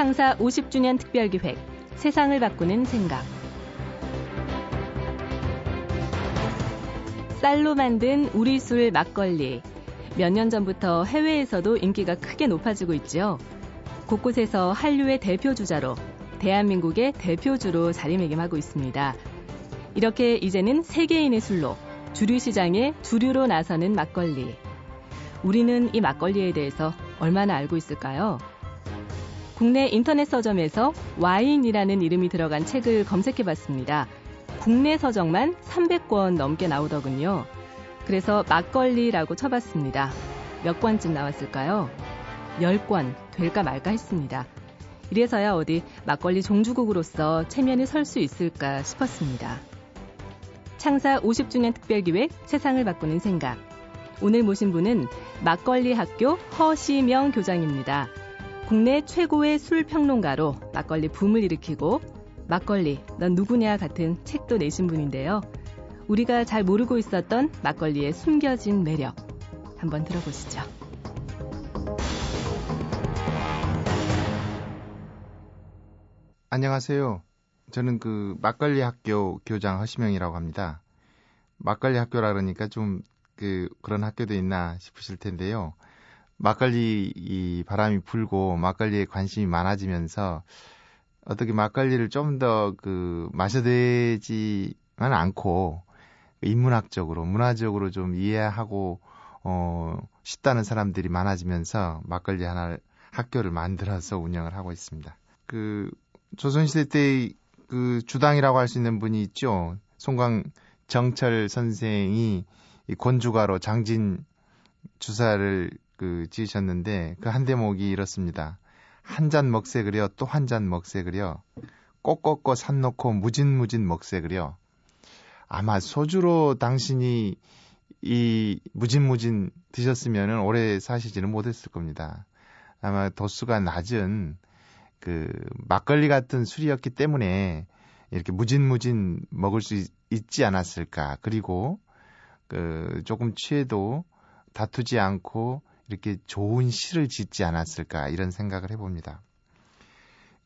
창사 50주년 특별기획 세상을 바꾸는 생각 쌀로 만든 우리 술 막걸리 몇 년 전부터 해외에서도 인기가 크게 높아지고 있지요. 곳곳에서 한류의 대표 주자로 대한민국의 대표주로 자리매김하고 있습니다. 이렇게 이제는 세계인의 술로 주류 시장에 주류로 나서는 막걸리. 우리는 이 막걸리에 대해서 얼마나 알고 있을까요? 국내 인터넷 서점에서 와인이라는 이름이 들어간 책을 검색해 봤습니다. 국내 서적만 300권 넘게 나오더군요. 그래서 막걸리라고 쳐봤습니다. 몇 권쯤 나왔을까요? 10권 될까 말까 했습니다. 이래서야 어디 막걸리 종주국으로서 체면이 설 수 있을까 싶었습니다. 창사 50주년 특별기획 세상을 바꾸는 생각. 오늘 모신 분은 막걸리 학교 허시명 교장입니다. 국내 최고의 술 평론가로 막걸리 붐을 일으키고 막걸리, 넌 누구냐 같은 책도 내신 분인데요. 우리가 잘 모르고 있었던 막걸리의 숨겨진 매력. 한번 들어보시죠. 안녕하세요. 저는 그 막걸리 학교 교장 허시명이라고 합니다. 막걸리 학교라 그러니까 좀 그 그런 학교도 있나 싶으실 텐데요. 막걸리 이 바람이 불고 막걸리에 관심이 많아지면서 어떻게 막걸리를 좀 더 그 마셔되지만 않고 인문학적으로 문화적으로 좀 이해하고 어 싶다는 사람들이 많아지면서 막걸리 하나 학교를 만들어서 운영을 하고 있습니다. 그 조선시대 때 그 주당이라고 할 수 있는 분이 있죠. 송광 정철 선생이 이 권주가로 장진 주사를 그 지으셨는데 그 한 대목이 이렇습니다. 한 잔 먹세 그려 또 한 잔 먹세 그려 꼭꺾고 산 놓고 무진무진 먹세 그려 아마 소주로 당신이 이 무진무진 드셨으면 오래 사시지는 못했을 겁니다. 아마 도수가 낮은 그 막걸리 같은 술이었기 때문에 이렇게 무진무진 먹을 수 있, 지 않았을까. 그리고 그 조금 취해도 다투지 않고 이렇게 좋은 시를 짓지 않았을까 이런 생각을 해봅니다.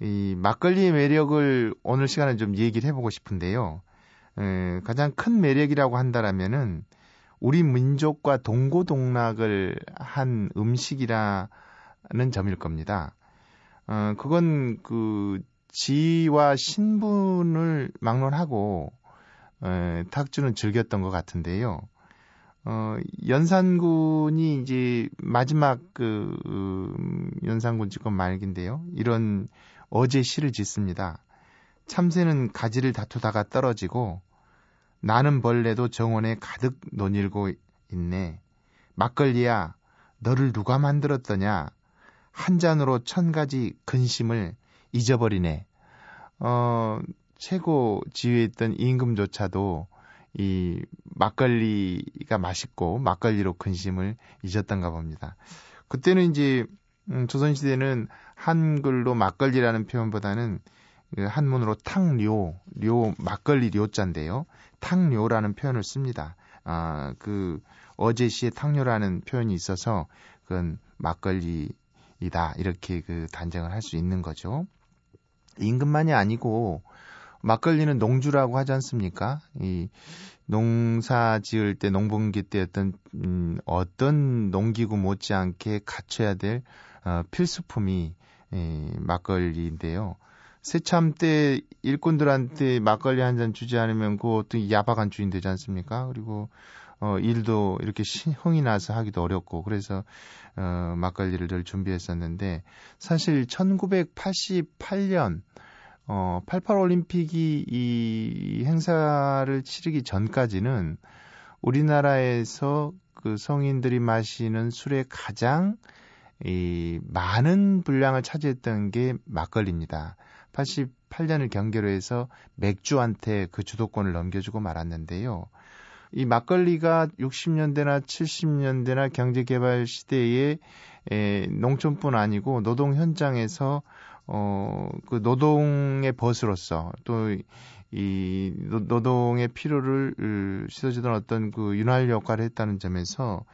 이 막걸리의 매력을 오늘 시간에 좀 얘기를 해보고 싶은데요. 에, 가장 큰 매력이라고 한다라면은 우리 민족과 동고동락을 한 음식이라는 점일 겁니다. 어, 그건 그 지와 신분을 막론하고 에, 탁주는 즐겼던 것 같은데요. 어, 연산군이 이제 마지막 그 음, 연산군 집권 말기인데요. 이런 어제 시를 짓습니다. 참새는 가지를 다투다가 떨어지고 나는 벌레도 정원에 가득 논일고 있네. 막걸리야, 너를 누가 만들었더냐? 한 잔으로 천 가지 근심을 잊어버리네. 어, 최고 지위에 있던 임금조차도 이 막걸리가 맛있고 막걸리로 근심을 잊었던가 봅니다. 그때는 이제 음, 조선시대는 한글로 막걸리라는 표현보다는 그 한문으로 탕료, 료, 막걸리 료자인데요. 탕료라는 표현을 씁니다. 아, 그 어제 시에 탕료라는 표현이 있어서 그건 막걸리 이다 이렇게 그 단정을 할 수 있는 거죠. 임금만이 아니고 막걸리는 농주라고 하지 않습니까? 이 농사 지을 때 농번기 때 어떤 음, 어떤 농기구 못지않게 갖춰야 될 어, 필수품이 이 막걸리인데요. 새참 때 일꾼들한테 막걸리 한 잔 주지 않으면 그 어떤 야박한 주인 되지 않습니까? 그리고 어, 일도 이렇게 흥이 나서 하기도 어렵고 그래서 어, 막걸리를 늘 준비했었는데 사실 1988년 어, 88 올림픽이 이 행사를 치르기 전까지는 우리나라에서 그 성인들이 마시는 술의 가장 이 많은 분량을 차지했던 게 막걸리입니다. 88년을 경계로 해서 맥주한테 그 주도권을 넘겨주고 말았는데요. 이 막걸리가 60년대나 70년대나 경제개발 시대에 에, 농촌뿐 아니고 노동 현장에서 어, 그 노동의 벗으로서 또 이 노동의 필요를 씻어주던 어떤 그 윤활 역할을 했다는 점에서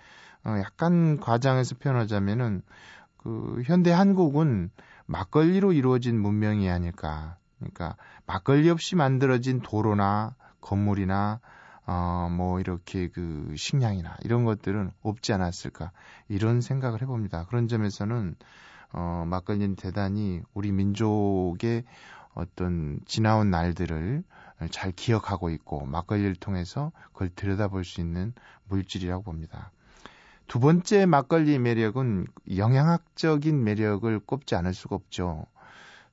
어, 약간 과장해서 표현하자면은 그 현대 한국은 막걸리로 이루어진 문명이 아닐까. 그러니까 막걸리 없이 만들어진 도로나 건물이나 어, 뭐, 이렇게 그 식량이나 이런 것들은 없지 않았을까. 이런 생각을 해봅니다. 그런 점에서는, 어, 막걸리는 대단히 우리 민족의 어떤 지나온 날들을 잘 기억하고 있고, 막걸리를 통해서 그걸 들여다볼 수 있는 물질이라고 봅니다. 두 번째 막걸리 매력은 영양학적인 매력을 꼽지 않을 수가 없죠.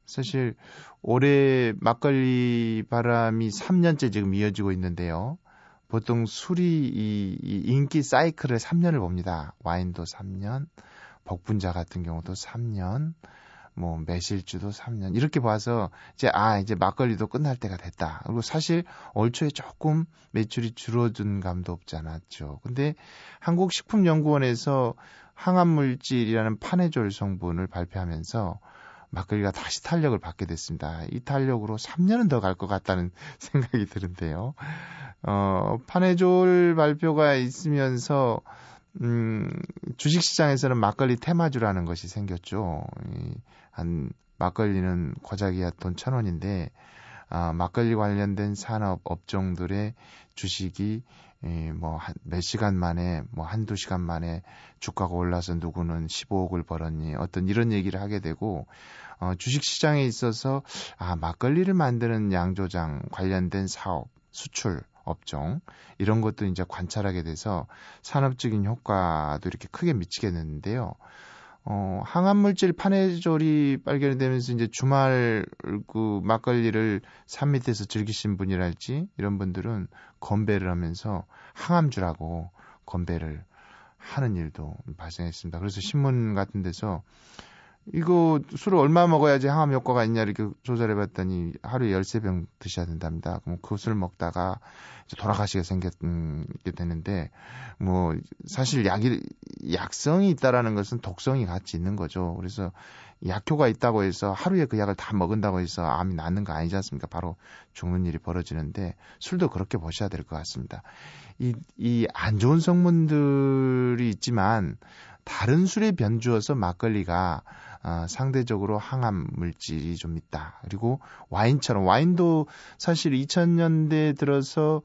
사실 올해 막걸리 바람이 3년째 지금 이어지고 있는데요. 보통 술이 이, 이 인기 사이클을 3년을 봅니다. 와인도 3년, 복분자 같은 경우도 3년, 뭐 매실주도 3년 이렇게 봐서 이제 아 이제 막걸리도 끝날 때가 됐다. 그리고 사실 올 초에 조금 매출이 줄어든 감도 없지 않았죠. 근데 한국식품연구원에서 항암물질이라는 파네졸 성분을 발표하면서 막걸리가 다시 탄력을 받게 됐습니다. 이 탄력으로 3년은 더 갈 것 같다는 생각이 드는데요. 어, 파네졸 발표가 있으면서 음, 주식시장에서는 막걸리 테마주라는 것이 생겼죠. 이, 한 막걸리는 고작이야 돈 천 원인데 아, 막걸리 관련된 산업 업종들의 주식이 예, 뭐몇 시간 만에 뭐 한두 시간 만에 주가가 올라서 누구는 15억을 벌었니 어떤 이런 얘기를 하게 되고 어, 주식 시장에 있어서 아 막걸리를 만드는 양조장 관련된 사업 수출 업종 이런 것도 이제 관찰하게 돼서 산업적인 효과도 이렇게 크게 미치게 되는데요. 어, 항암 물질 파네졸이 발견이 되면서 이제 주말 그 막걸리를 산 밑에서 즐기신 분이랄지 이런 분들은 건배를 하면서 항암주라고 건배를 하는 일도 발생했습니다. 그래서 신문 같은 데서 이거 술을 얼마 먹어야지 항암 효과가 있냐 이렇게 조사를 해봤더니 하루에 13병 드셔야 된답니다. 그럼 그술 먹다가 이제 돌아가시게 생겼게 되는데 뭐 사실 약이 약성이 있다라는 것은 독성이 같이 있는 거죠. 그래서 약효가 있다고 해서 하루에 그 약을 다 먹은다고 해서 암이 낫는 거 아니지 않습니까? 바로 죽는 일이 벌어지는데 술도 그렇게 보셔야 될 것 같습니다. 이 이 안 좋은 성분들이 있지만 다른 술에 변주어서 막걸리가 어, 상대적으로 항암 물질이 좀 있다. 그리고 와인처럼 와인도 사실 2000년대 들어서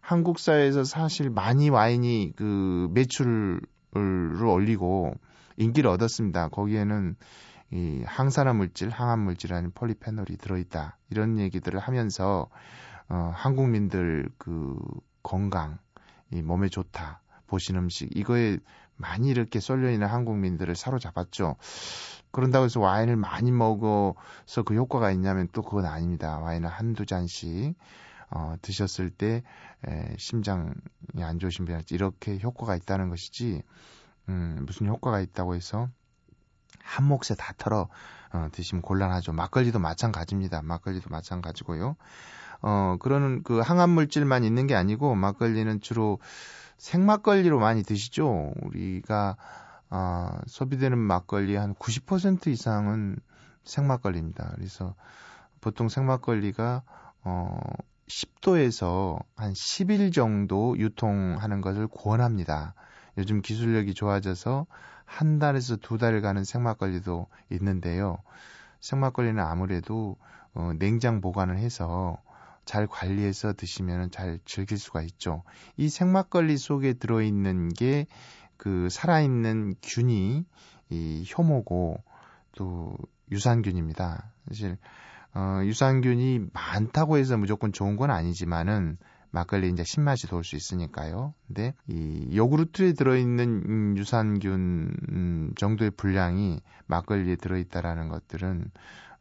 한국 사회에서 사실 많이 와인이 그 매출을 올리고 인기를 얻었습니다. 거기에는 이 항산화 물질, 항암 물질이라는 폴리페놀이 들어있다. 이런 얘기들을 하면서 어, 한국민들 그 건강, 이 몸에 좋다. 보신 음식 이거에 많이 이렇게 쏠려 있는 한국민들을 사로잡았죠. 그런다고 해서 와인을 많이 먹어서 그 효과가 있냐면 또 그건 아닙니다. 와인을 한두 잔씩 어, 드셨을 때 에, 심장이 안 좋으신 분한테 이렇게 효과가 있다는 것이지 음, 무슨 효과가 있다고 해서 한 몫에 다 털어 어, 드시면 곤란하죠. 막걸리도 마찬가지입니다. 막걸리도 마찬가지고요. 어, 그러는 그 항암 물질만 있는 게 아니고 막걸리는 주로 생막걸리로 많이 드시죠. 우리가 아, 소비되는 막걸리 한 90% 이상은 생막걸리입니다. 그래서 보통 생막걸리가 어 10도에서 한 10일 정도 유통하는 것을 권합니다. 요즘 기술력이 좋아져서 한 달에서 두 달 가는 생막걸리도 있는데요. 생막걸리는 아무래도 어, 냉장 보관을 해서 잘 관리해서 드시면 잘 즐길 수가 있죠. 이 생막걸리 속에 들어있는 게 그 살아있는 균이 이 효모고 또 유산균입니다. 사실 어, 유산균이 많다고 해서 무조건 좋은 건 아니지만은 막걸리 이제 신맛이 돌 수 있으니까요. 근데 이 요구르트에 들어있는 유산균 음, 정도의 분량이 막걸리에 들어있다라는 것들은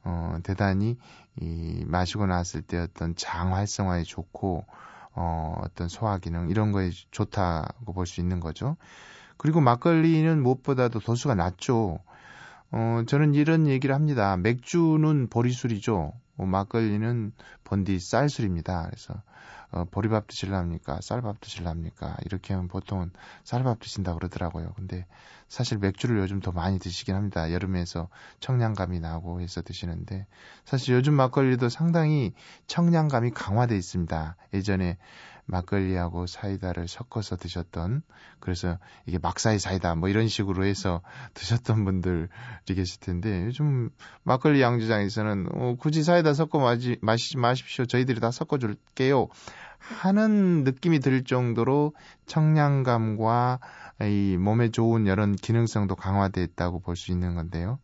어, 대단히 이 마시고 나왔을 때 어떤 장 활성화에 좋고 어, 어떤 소화 기능 이런 거에 좋다고 볼 수 있는 거죠. 그리고 막걸리는 무엇보다도 도수가 낮죠. 어, 저는 이런 얘기를 합니다. 맥주는 보리술이죠. 어, 막걸리는 번디 쌀술입니다. 그래서 어, 보리밥 드실랍니까? 쌀밥 드실랍니까? 이렇게 하면 보통은 쌀밥 드신다 그러더라고요. 근데 사실 맥주를 요즘 더 많이 드시긴 합니다. 여름에서 청량감이 나고 해서 드시는데 사실 요즘 막걸리도 상당히 청량감이 강화돼 있습니다. 예전에 막걸리하고 사이다를 섞어서 드셨던 그래서 이게 막사이 사이다 뭐 이런 식으로 해서 드셨던 분들이 계실 텐데 요즘 막걸리 양조장에서는 어, 굳이 사이다 섞어 마시, 마시지 마십시오. 저희들이 다 섞어 줄게요. 하는 느낌이 들 정도로 청량감과 이 몸에 좋은 이런 기능성도 강화됐다고 볼 수 있는 건데요.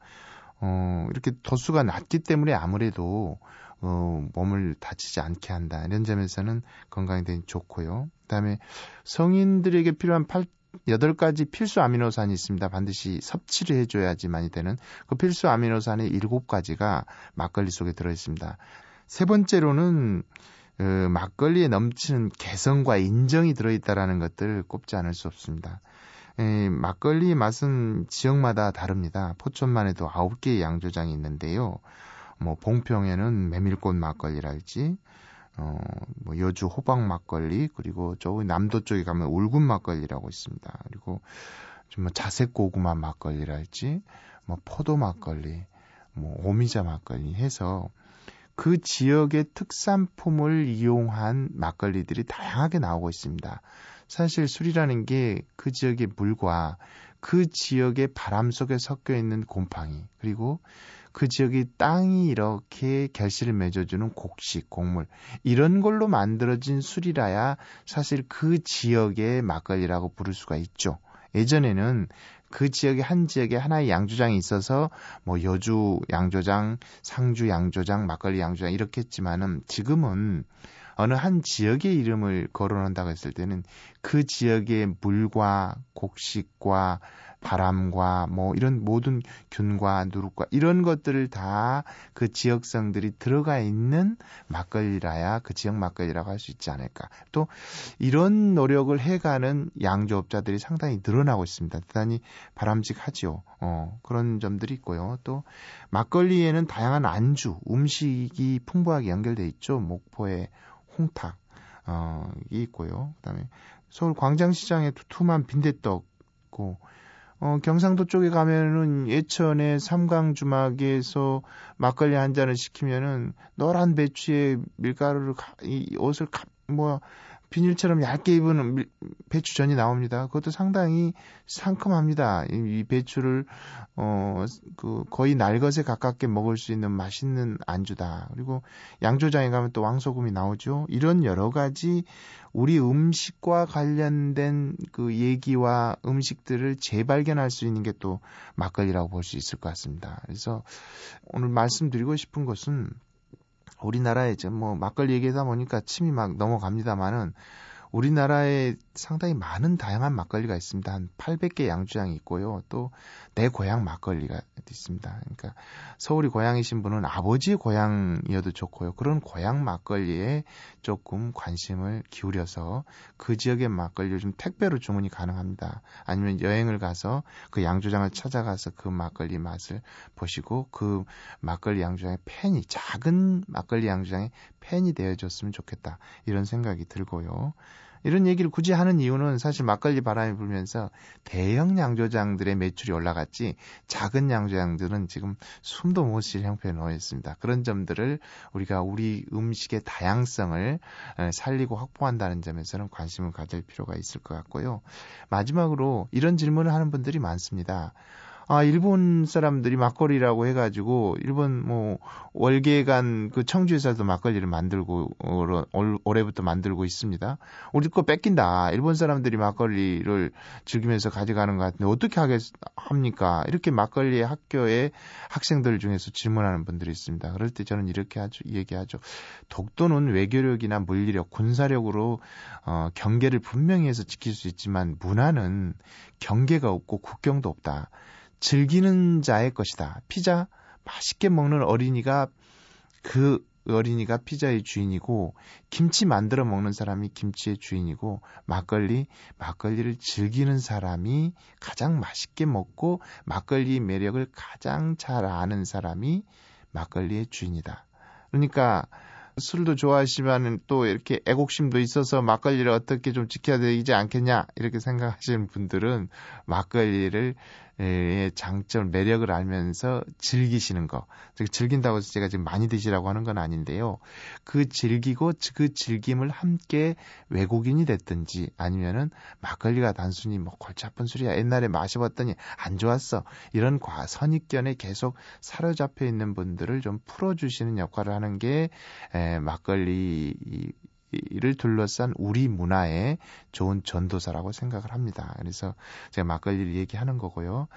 어, 이렇게 도수가 낮기 때문에 아무래도 어, 몸을 다치지 않게 한다. 이런 점에서는 건강에 대해 좋고요. 그다음에 성인들에게 필요한 8 8가지 필수 아미노산이 있습니다. 반드시 섭취를 해줘야지만이 되는 그 필수 아미노산의 7가지가 막걸리 속에 들어 있습니다. 세 번째로는 그 막걸리에 넘치는 개성과 인정이 들어있다라는 것들 꼽지 않을 수 없습니다. 에, 막걸리 맛은 지역마다 다릅니다. 포천만 해도 9개의 양조장이 있는데요. 뭐 봉평에는 메밀꽃 막걸리랄지 어, 뭐 여주 호박 막걸리 그리고 저기 남도 쪽에 가면 울군 막걸리라고 있습니다. 그리고 좀뭐 자색 고구마 막걸리랄지 뭐 포도 막걸리, 뭐 오미자 막걸리 해서 그 지역의 특산품을 이용한 막걸리들이 다양하게 나오고 있습니다. 사실 술이라는 게 그 지역의 물과 그 지역의 바람 속에 섞여 있는 곰팡이 그리고 그 지역의 땅이 이렇게 결실을 맺어주는 곡식, 곡물 이런 걸로 만들어진 술이라야 사실 그 지역의 막걸리라고 부를 수가 있죠. 예전에는 그 지역에 한 지역에 하나의 양조장이 있어서 뭐 여주 양조장, 상주 양조장, 막걸리 양조장 이렇게 했지만은 지금은 어느 한 지역의 이름을 거론한다고 했을 때는 그 지역의 물과 곡식과 바람과 뭐 이런 모든 균과 누룩과 이런 것들을 다 그 지역성들이 들어가 있는 막걸리라야 그 지역 막걸리라고 할 수 있지 않을까. 또 이런 노력을 해가는 양조업자들이 상당히 늘어나고 있습니다. 대단히 바람직하지요. 어, 그런 점들이 있고요. 또 막걸리에는 다양한 안주, 음식이 풍부하게 연결돼 있죠. 목포의 홍탁, 어, 이 있고요. 그다음에 서울 광장시장에 두툼한 빈대떡 있고 어, 경상도 쪽에 가면은 예천의 삼강주막에서 막걸리 한 잔을 시키면은 노란 배추에 밀가루를 가, 이 옷을 가, 뭐 비닐처럼 얇게 입은 배추전이 나옵니다. 그것도 상당히 상큼합니다. 이, 배추를 어 그 거의 날것에 가깝게 먹을 수 있는 맛있는 안주다. 그리고 양조장에 가면 또 왕소금이 나오죠. 이런 여러 가지 우리 음식과 관련된 그 얘기와 음식들을 재발견할 수 있는 게 또 막걸리라고 볼 수 있을 것 같습니다. 그래서 오늘 말씀드리고 싶은 것은 우리나라에 좀뭐 막걸리 얘기하다 보니까 침이 막 넘어갑니다만은 우리나라에 상당히 많은 다양한 막걸리가 있습니다. 한 800개 양주장이 있고요. 또 내 고향 막걸리가 있습니다. 그러니까 서울이 고향이신 분은 아버지의 고향이어도 좋고요. 그런 고향 막걸리에 조금 관심을 기울여서 그 지역의 막걸리를 좀 택배로 주문이 가능합니다. 아니면 여행을 가서 그 양조장을 찾아가서 그 막걸리 맛을 보시고 그 막걸리 양조장의 팬이 작은 막걸리 양조장의 팬이 되어줬으면 좋겠다. 이런 생각이 들고요. 이런 얘기를 굳이 하는 이유는 사실 막걸리 바람이 불면서 대형 양조장들의 매출이 올라갔지 작은 양조장들은 지금 숨도 못 쉴 형편에 놓여 있습니다. 그런 점들을 우리가 우리 음식의 다양성을 살리고 확보한다는 점에서는 관심을 가질 필요가 있을 것 같고요. 마지막으로 이런 질문을 하는 분들이 많습니다. 아, 일본 사람들이 막걸리라고 해가지고, 일본 뭐, 월계간 그 청주에서도 막걸리를 만들고, 올, 올해부터 만들고 있습니다. 우리 거 뺏긴다. 일본 사람들이 막걸리를 즐기면서 가져가는 것 같은데, 어떻게 하겠, 합니까? 이렇게 막걸리 학교에 학생들 중에서 질문하는 분들이 있습니다. 그럴 때 저는 이렇게 하죠, 얘기하죠. 독도는 외교력이나 물리력, 군사력으로, 어, 경계를 분명히 해서 지킬 수 있지만, 문화는 경계가 없고 국경도 없다. 즐기는 자의 것이다. 피자 맛있게 먹는 어린이가 그 어린이가 피자의 주인이고 김치 만들어 먹는 사람이 김치의 주인이고 막걸리 막걸리를 즐기는 사람이 가장 맛있게 먹고 막걸리 매력을 가장 잘 아는 사람이 막걸리의 주인이다. 그러니까 술도 좋아하시면 또 이렇게 애국심도 있어서 막걸리를 어떻게 좀 지켜야 되지 않겠냐 이렇게 생각하시는 분들은 막걸리를 의 장점, 매력을 알면서 즐기시는 거. 즐긴다고 해서 제가 지금 많이 드시라고 하는 건 아닌데요. 그 즐기고 그 즐김을 함께 외국인이 됐든지 아니면은 막걸리가 단순히 뭐 골치 아픈 술이야. 옛날에 마셔봤더니 안 좋았어. 이런 과 선입견에 계속 사로잡혀 있는 분들을 좀 풀어주시는 역할을 하는 게 에, 막걸리 이 를 둘러싼 우리 문화의 좋은 전도사라고 생각을 합니다. 그래서 제가 막걸리를 얘기하는 거고요.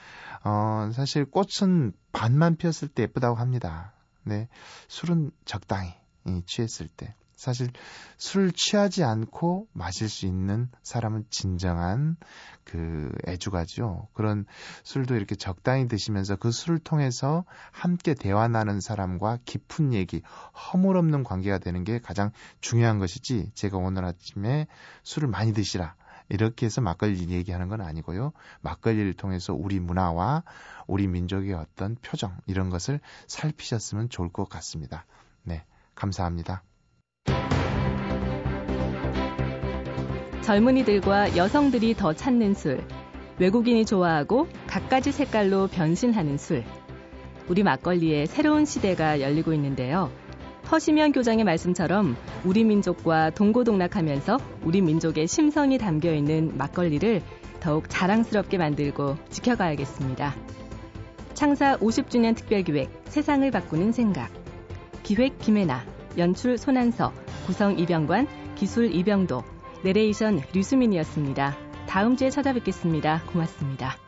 어, 사실 꽃은 반만 피었을 때 예쁘다고 합니다. 네. 술은 적당히 취했을 때. 사실 술 취하지 않고 마실 수 있는 사람은 진정한 그 애주가죠. 그런 술도 이렇게 적당히 드시면서 그 술을 통해서 함께 대화 나는 사람과 깊은 얘기, 허물 없는 관계가 되는 게 가장 중요한 것이지 제가 오늘 아침에 술을 많이 드시라. 이렇게 해서 막걸리 얘기하는 건 아니고요. 막걸리를 통해서 우리 문화와 우리 민족의 어떤 표정 이런 것을 살피셨으면 좋을 것 같습니다. 네. 감사합니다. 젊은이들과 여성들이 더 찾는 술, 외국인이 좋아하고 갖가지 색깔로 변신하는 술. 우리 막걸리의 새로운 시대가 열리고 있는데요. 허시면 교장의 말씀처럼 우리 민족과 동고동락하면서 우리 민족의 심성이 담겨 있는 막걸리를 더욱 자랑스럽게 만들고 지켜가야겠습니다. 창사 50주년 특별기획 세상을 바꾸는 생각. 기획 김혜나, 연출 손한서, 구성 이병관, 기술 이병도, 내레이션 류수민이었습니다. 다음 주에 찾아뵙겠습니다. 고맙습니다.